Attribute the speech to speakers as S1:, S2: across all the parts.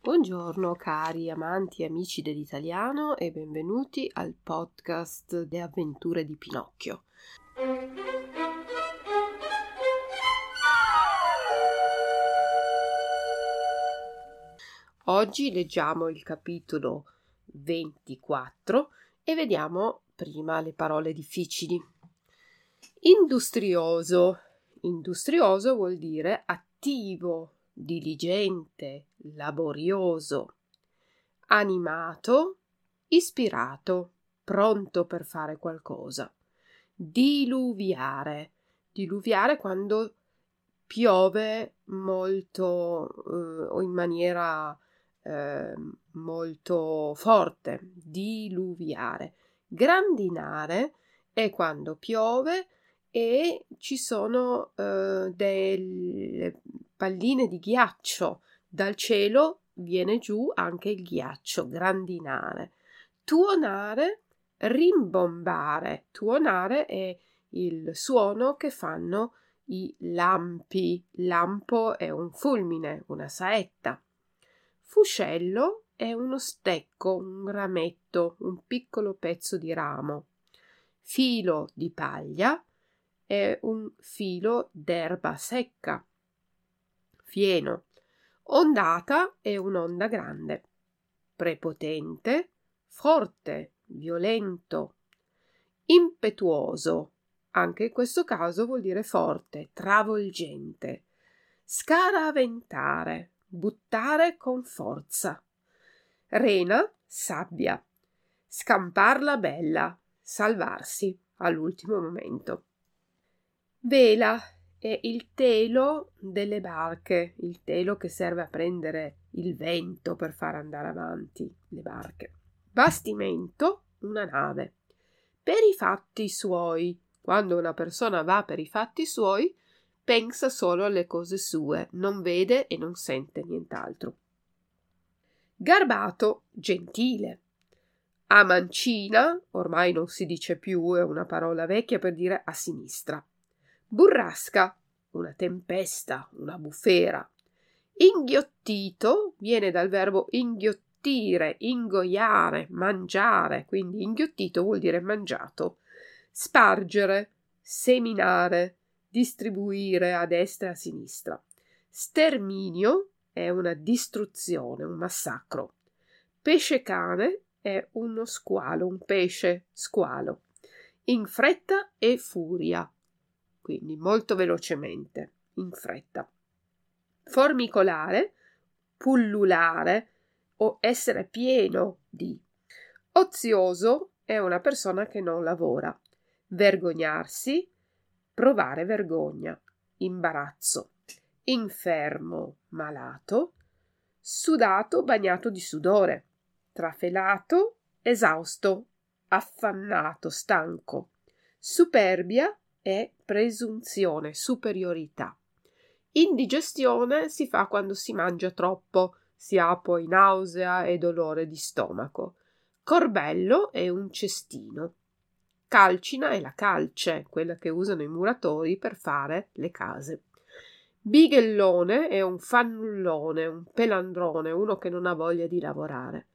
S1: Buongiorno cari amanti e amici dell'italiano e benvenuti al podcast Le avventure di Pinocchio. Oggi leggiamo il capitolo 24 e vediamo prima le parole difficili. Industrioso. Industrioso vuol dire attivo, diligente, laborioso. Animato, ispirato, pronto per fare qualcosa. Diluviare. Diluviare quando piove molto eh, in maniera eh, molto forte, diluviare. Grandinare è quando piove e ci sono eh, delle palline di ghiaccio. Dal cielo viene giù anche il ghiaccio, grandinare. Tuonare, rimbombare. Tuonare è il suono che fanno i lampi. Lampo è un fulmine, una saetta. Fuscello è uno stecco, un rametto, un piccolo pezzo di ramo. Filo di paglia è un filo d'erba secca. Fieno. Ondata è un'onda grande. Prepotente, forte, violento. Impetuoso. Anche in questo caso vuol dire forte, travolgente. Scaraventare buttare con forza. Rena, sabbia. Scamparla bella, salvarsi all'ultimo momento. Vela è il telo delle barche, il telo che serve a prendere il vento per far andare avanti le barche. Bastimento, una nave. Per i fatti suoi, quando una persona va per i fatti suoi, pensa solo alle cose sue, non vede e non sente nient'altro. Garbato, gentile. A mancina, ormai non si dice più, è una parola vecchia per dire a sinistra. Burrasca, una tempesta, una bufera. Inghiottito viene dal verbo inghiottire, ingoiare, mangiare, quindi inghiottito vuol dire mangiato. Spargere, seminare, distribuire a destra e a sinistra. Sterminio è una distruzione, un massacro. Pesce cane è uno squalo, un pesce squalo. In fretta e furia, quindi molto velocemente, in fretta. Formicolare, pullulare o essere pieno di. Ozioso è una persona che non lavora. Vergognarsi, provare vergogna, imbarazzo, infermo, malato, sudato, bagnato di sudore, trafelato, esausto, affannato, stanco, superbia e presunzione, superiorità. Indigestione si fa quando si mangia troppo, si ha poi nausea e dolore di stomaco. Corbello è un cestino calcina è la calce, quella che usano i muratori per fare le case. Bighellone è un fannullone, un pelandrone, uno che non ha voglia di lavorare.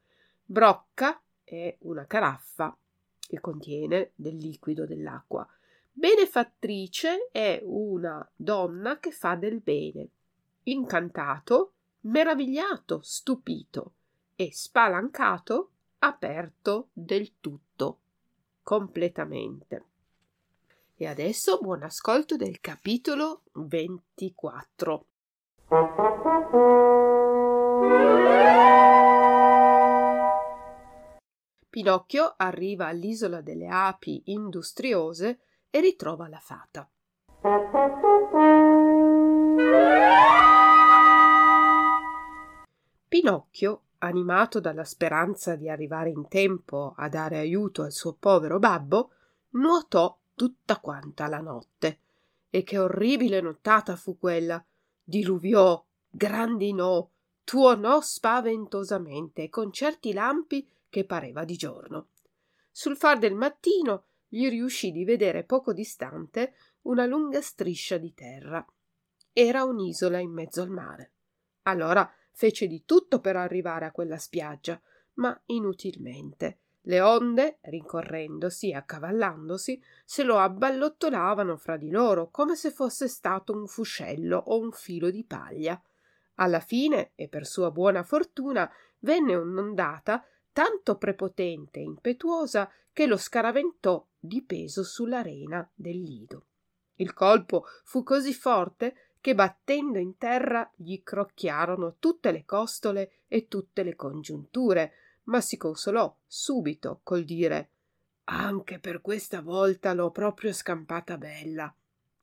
S1: Brocca è una caraffa che contiene del liquido dell'acqua. Benefattrice è una donna che fa del bene. Incantato, meravigliato, stupito e spalancato, aperto del tutto completamente. E adesso buon ascolto del capitolo 24. Pinocchio arriva all'isola delle api industriose e ritrova la fata. Pinocchio animato dalla speranza di arrivare in tempo a dare aiuto al suo povero babbo, nuotò tutta quanta la notte. E che orribile nottata fu quella! Diluviò, grandinò, tuonò spaventosamente con certi lampi che pareva di giorno. Sul far del mattino gli riuscì di vedere poco distante una lunga striscia di terra. era un'isola in mezzo al mare. Allora fece di tutto per arrivare a quella spiaggia, ma inutilmente. Le onde, rincorrendosi e accavallandosi, se lo abballottolavano fra di loro come se fosse stato un fuscello o un filo di paglia. Alla fine, e per sua buona fortuna, venne un'ondata tanto prepotente e impetuosa che lo scaraventò di peso sull'arena del lido. Il colpo fu così forte che battendo in terra gli crocchiarono tutte le costole e tutte le congiunture, ma si consolò subito col dire anche per questa volta l'ho proprio scampata bella.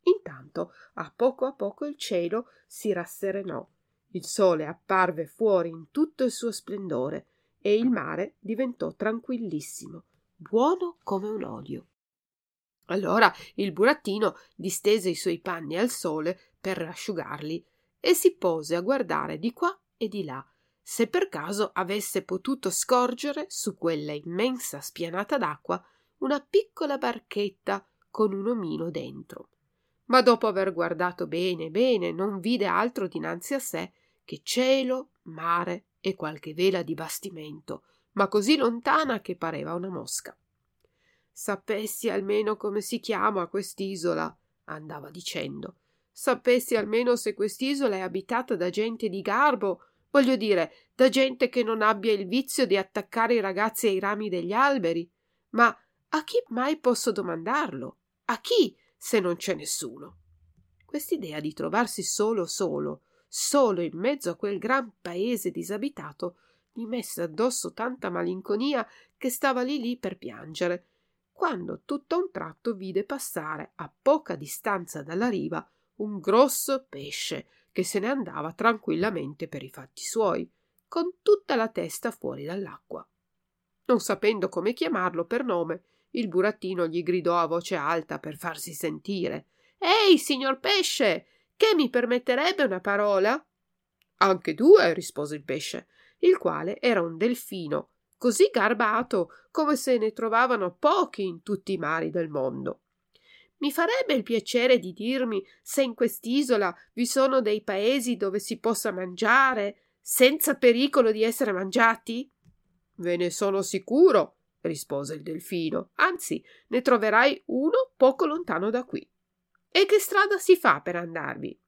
S1: Intanto, a poco a poco il cielo si rasserenò, il sole apparve fuori in tutto il suo splendore e il mare diventò tranquillissimo, buono come un olio. Allora il burattino distese i suoi panni al sole per asciugarli e si pose a guardare di qua e di là se per caso avesse potuto scorgere su quella immensa spianata d'acqua una piccola barchetta con un omino dentro. Ma dopo aver guardato bene bene non vide altro dinanzi a sé che cielo, mare e qualche vela di bastimento, ma così lontana che pareva una mosca. Sapessi almeno come si chiama quest'isola, andava dicendo. Sapessi almeno se quest'isola è abitata da gente di garbo Voglio dire, da gente che non abbia il vizio di attaccare i ragazzi ai rami degli alberi. Ma a chi mai posso domandarlo? A chi, se non c'è nessuno? Quest'idea di trovarsi solo solo, solo in mezzo a quel gran paese disabitato, gli messe addosso tanta malinconia che stava lì lì per piangere, quando tutto un tratto vide passare a poca distanza dalla riva un grosso pesce che se ne andava tranquillamente per i fatti suoi, con tutta la testa fuori dall'acqua. Non sapendo come chiamarlo per nome, il burattino gli gridò a voce alta per farsi sentire. Ehi, signor pesce, che mi permetterebbe una parola? Anche due, rispose il pesce, il quale era un delfino, così garbato come se ne trovavano pochi in tutti i mari del mondo. Mi farebbe il piacere di dirmi se in quest'isola vi sono dei paesi dove si possa mangiare senza pericolo di essere mangiati? Ve ne sono sicuro, rispose il delfino. Anzi, ne troverai uno poco lontano da qui. E che strada si fa per andarvi?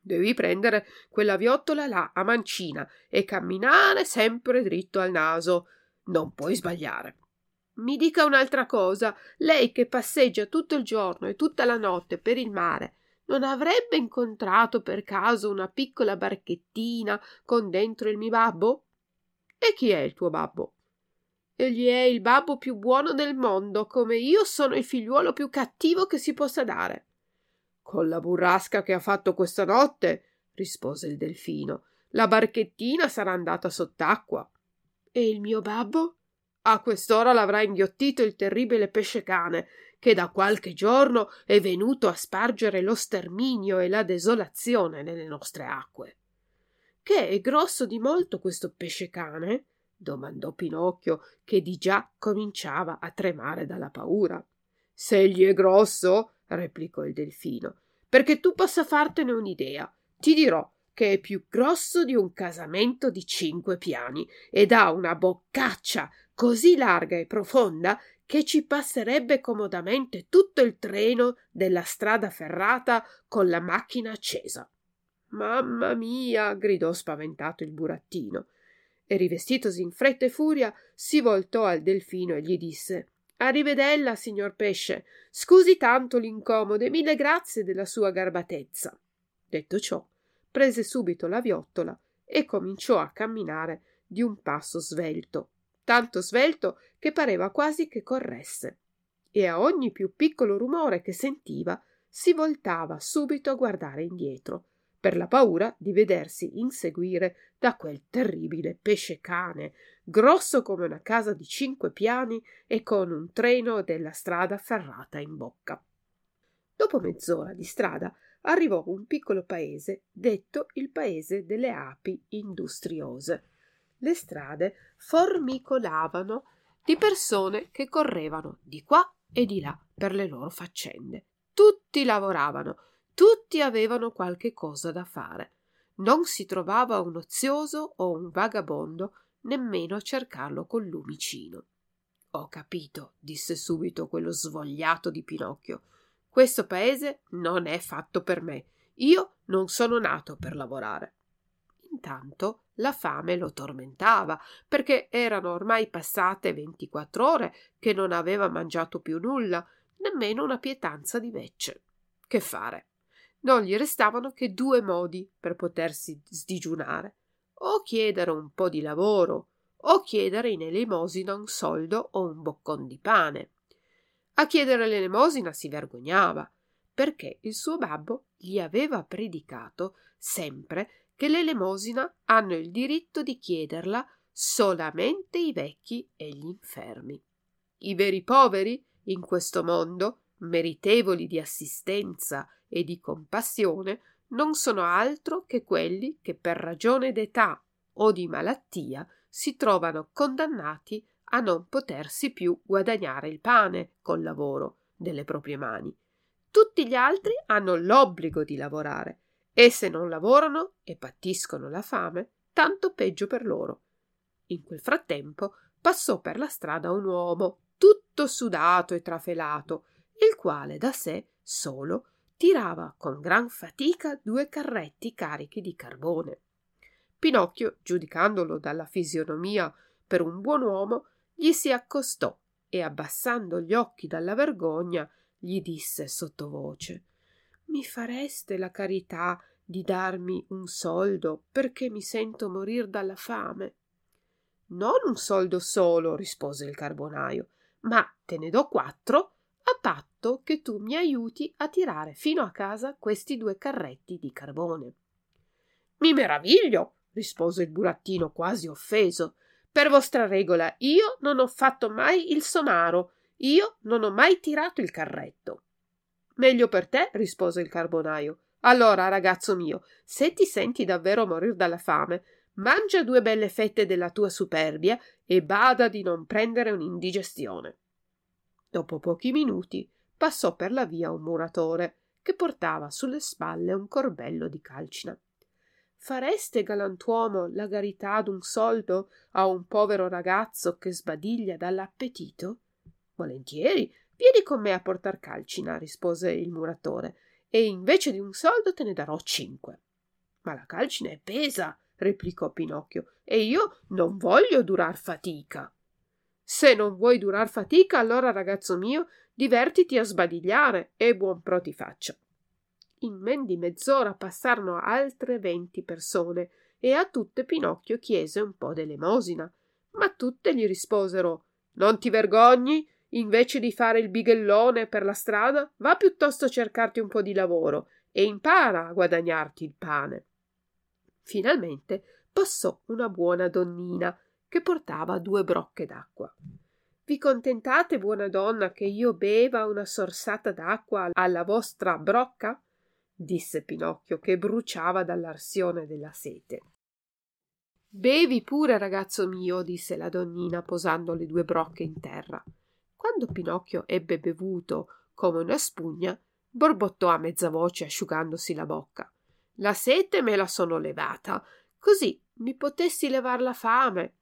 S1: Devi prendere quella viottola là a mancina e camminare sempre dritto al naso. Non puoi sbagliare. Mi dica un'altra cosa. Lei che passeggia tutto il giorno e tutta la notte per il mare, non avrebbe incontrato per caso una piccola barchettina con dentro il mio babbo? E chi è il tuo babbo? Egli è il babbo più buono del mondo, come io sono il figliuolo più cattivo che si possa dare. Con la burrasca che ha fatto questa notte, rispose il delfino, la barchettina sarà andata sott'acqua. E il mio babbo? A quest'ora l'avrà inghiottito il terribile pesce cane, che da qualche giorno è venuto a spargere lo sterminio e la desolazione nelle nostre acque. Che è grosso di molto questo pesce cane? domandò Pinocchio, che di già cominciava a tremare dalla paura. Se egli è grosso, replicò il delfino, perché tu possa fartene un'idea, ti dirò che è più grosso di un casamento di cinque piani ed ha una boccaccia così larga e profonda che ci passerebbe comodamente tutto il treno della strada ferrata con la macchina accesa. Mamma mia! gridò spaventato il burattino e rivestitosi in fretta e furia si voltò al delfino e gli disse Arrivedella, signor pesce, scusi tanto l'incomodo e mille grazie della sua garbatezza. Detto ciò, prese subito la viottola e cominciò a camminare di un passo svelto tanto svelto che pareva quasi che corresse, e a ogni più piccolo rumore che sentiva si voltava subito a guardare indietro, per la paura di vedersi inseguire da quel terribile pesce cane, grosso come una casa di cinque piani e con un treno della strada ferrata in bocca. Dopo mezz'ora di strada arrivò un piccolo paese detto il paese delle api industriose le strade formicolavano di persone che correvano di qua e di là per le loro faccende. Tutti lavoravano, Tutti avevano qualche cosa da fare. Non si trovava un ozioso o un vagabondo nemmeno a cercarlo col lumicino. Ho capito, disse subito quello svogliato di Pinocchio. Questo paese non è fatto per me. Io non sono nato per lavorare. Intanto la fame lo tormentava, perché erano ormai passate ventiquattro ore che non aveva mangiato più nulla, nemmeno una pietanza di vecce. Che fare? Non gli restavano che due modi per potersi sdigiunare o chiedere un po' di lavoro o chiedere in elemosina un soldo o un boccon di pane. A chiedere l'elemosina si vergognava, perché il suo babbo gli aveva predicato sempre che l'elemosina hanno il diritto di chiederla solamente i vecchi e gli infermi. I veri poveri in questo mondo, meritevoli di assistenza e di compassione, non sono altro che quelli che per ragione d'età o di malattia si trovano condannati a non potersi più guadagnare il pane col lavoro delle proprie mani. Tutti gli altri hanno l'obbligo di lavorare e se non lavorano e patiscono la fame, tanto peggio per loro. In quel frattempo passò per la strada un uomo tutto sudato e trafelato, il quale da sé solo tirava con gran fatica due carretti carichi di carbone. Pinocchio, giudicandolo dalla fisionomia per un buon uomo, gli si accostò e, abbassando gli occhi dalla vergogna, gli disse sottovoce Mi fareste la carità di darmi un soldo perché mi sento morir dalla fame? Non un soldo solo, rispose il carbonaio, ma te ne do quattro a patto che tu mi aiuti a tirare fino a casa questi due carretti di carbone. Mi meraviglio, rispose il burattino quasi offeso. Per vostra regola io non ho fatto mai il somaro, io non ho mai tirato il carretto. Meglio per te, rispose il carbonaio. Allora, ragazzo mio, se ti senti davvero morir dalla fame, mangia due belle fette della tua superbia e bada di non prendere un'indigestione. Dopo pochi minuti passò per la via un muratore che portava sulle spalle un corbello di calcina. Fareste, galantuomo, la carità d'un soldo a un povero ragazzo che sbadiglia dall'appetito? Volentieri, vieni con me a portar calcina, rispose il muratore, e invece di un soldo te ne darò cinque. Ma la calcina è pesa, replicò Pinocchio, e io non voglio durar fatica. Se non vuoi durar fatica, allora, ragazzo mio, divertiti a sbadigliare e buon pro ti faccia. In men di mezz'ora passarono altre venti persone e a tutte Pinocchio chiese un po' d'elemosina, ma tutte gli risposero Non ti vergogni? Invece di fare il bighellone per la strada, va piuttosto a cercarti un po' di lavoro e impara a guadagnarti il pane. Finalmente passò una buona donnina che portava due brocche d'acqua. Vi contentate, buona donna, che io beva una sorsata d'acqua alla vostra brocca? disse Pinocchio, che bruciava dall'arsione della sete. Bevi pure, ragazzo mio, disse la donnina, posando le due brocche in terra. Quando Pinocchio ebbe bevuto come una spugna, borbottò a mezza voce asciugandosi la bocca. La sete me la sono levata, così mi potessi levar la fame.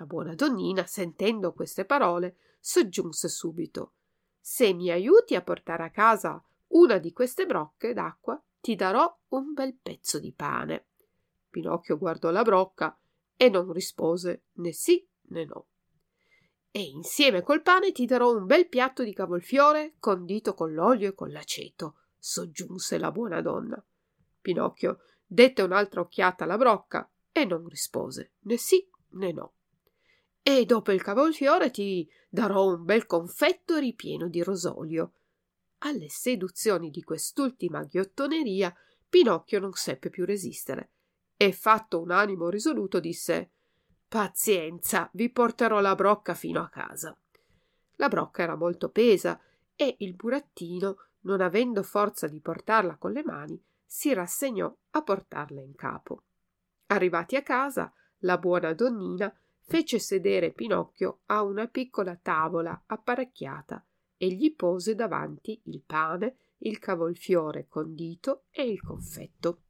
S1: La buona donnina, sentendo queste parole, soggiunse subito Se mi aiuti a portare a casa una di queste brocche d'acqua, ti darò un bel pezzo di pane. Pinocchio guardò la brocca e non rispose né sì né no. E insieme col pane ti darò un bel piatto di cavolfiore condito con l'olio e con l'aceto, soggiunse la buona donna. Pinocchio dette un'altra occhiata alla brocca e non rispose né sì né no e dopo il cavolfiore ti darò un bel confetto ripieno di rosolio. Alle seduzioni di quest'ultima ghiottoneria Pinocchio non seppe più resistere e fatto un animo risoluto disse Pazienza, vi porterò la brocca fino a casa. La brocca era molto pesa e il burattino, non avendo forza di portarla con le mani, si rassegnò a portarla in capo. Arrivati a casa, la buona donnina fece sedere Pinocchio a una piccola tavola apparecchiata e gli pose davanti il pane, il cavolfiore condito e il confetto.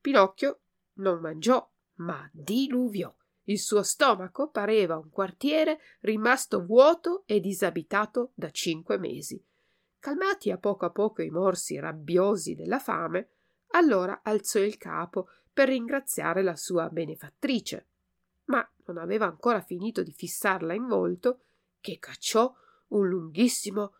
S1: Pinocchio non mangiò, ma diluviò. Il suo stomaco pareva un quartiere rimasto vuoto e disabitato da cinque mesi. Calmati a poco a poco i morsi rabbiosi della fame, allora alzò il capo per ringraziare la sua benefattrice. Ma non aveva ancora finito di fissarla in volto che cacciò un lunghissimo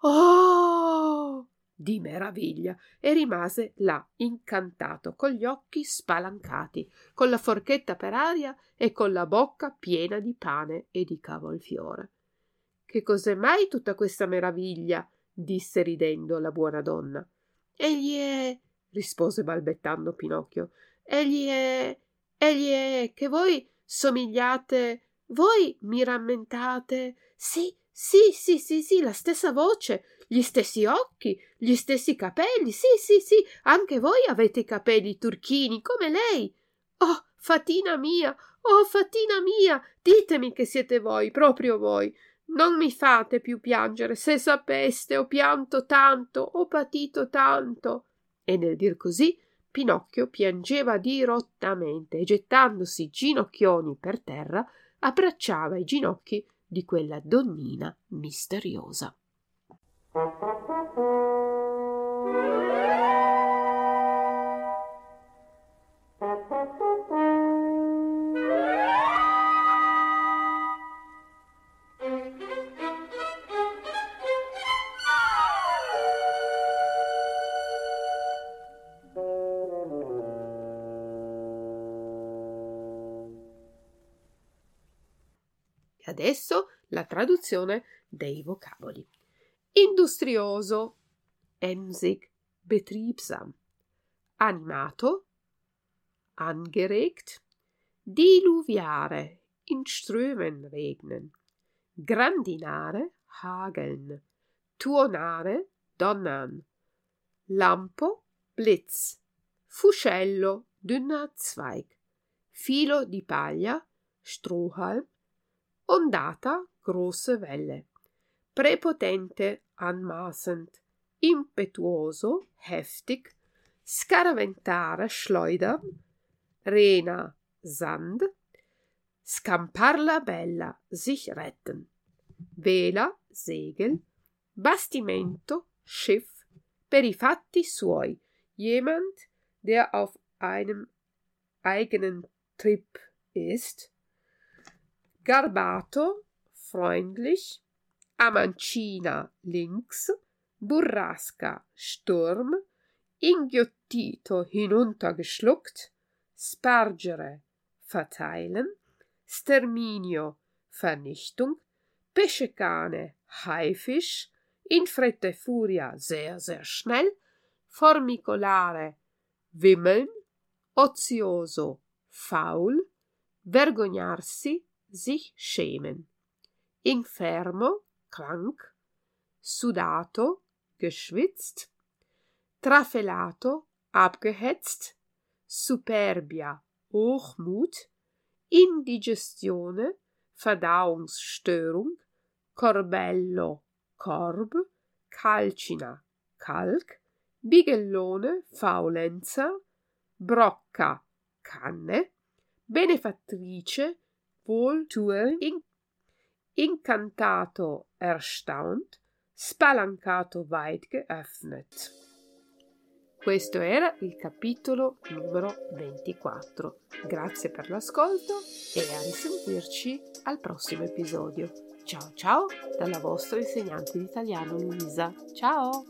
S1: Oh! di meraviglia e rimase là incantato, con gli occhi spalancati, con la forchetta per aria e con la bocca piena di pane e di cavolfiore. Che cos'è mai tutta questa meraviglia? disse ridendo la buona donna. Egli è rispose balbettando Pinocchio. Egli è egli è che voi somigliate voi mi rammentate? Sì sì sì sì sì la stessa voce gli stessi occhi gli stessi capelli sì sì sì anche voi avete i capelli turchini come lei. Oh fatina mia oh fatina mia ditemi che siete voi proprio voi. Non mi fate più piangere se sapeste ho pianto tanto ho patito tanto. E nel dir così Pinocchio piangeva dirottamente e gettandosi ginocchioni per terra abbracciava i ginocchi di quella donnina misteriosa. Adesso la traduzione dei vocaboli. Industrioso, emsig, betriebsam. Animato, angeregt, diluviare, in Strömen regnen. Grandinare, hageln. Tuonare, donnern. Lampo, blitz. Fuscello, dünner Zweig. Filo di paglia, Strohhalm, ondata große Welle, prepotente anmaßend, impetuoso heftig, scaraventare schleudern, rena Sand, scamparla bella sich retten, vela Segel, Bastimento Schiff, per i fatti suoi, jemand, der auf einem eigenen Trip ist, Garbato, freundlich, Amancina links, Burrasca Sturm, Inghiottito hinuntergeschluckt, Spargere verteilen, Sterminio Vernichtung, Peschekane Haifisch, in fretta e furia sehr, sehr schnell, formicolare wimmeln, ozioso faul, vergognarsi sich schämen. Infermo, krank, sudato, geschwitzt, trafelato, abgehetzt, superbia, Hochmut, Indigestione, Verdauungsstörung, Corbello, Korb, Calcina, Kalk, Bigellone, Faulenzer, Brocca, Canne, Benefattrice, wohltuend, in, incantato erstaunt, spalancato weit geöffnet. Questo era il capitolo numero 24. Grazie per l'ascolto e a risentirci al prossimo episodio. Ciao ciao dalla vostra insegnante di italiano Luisa. Ciao!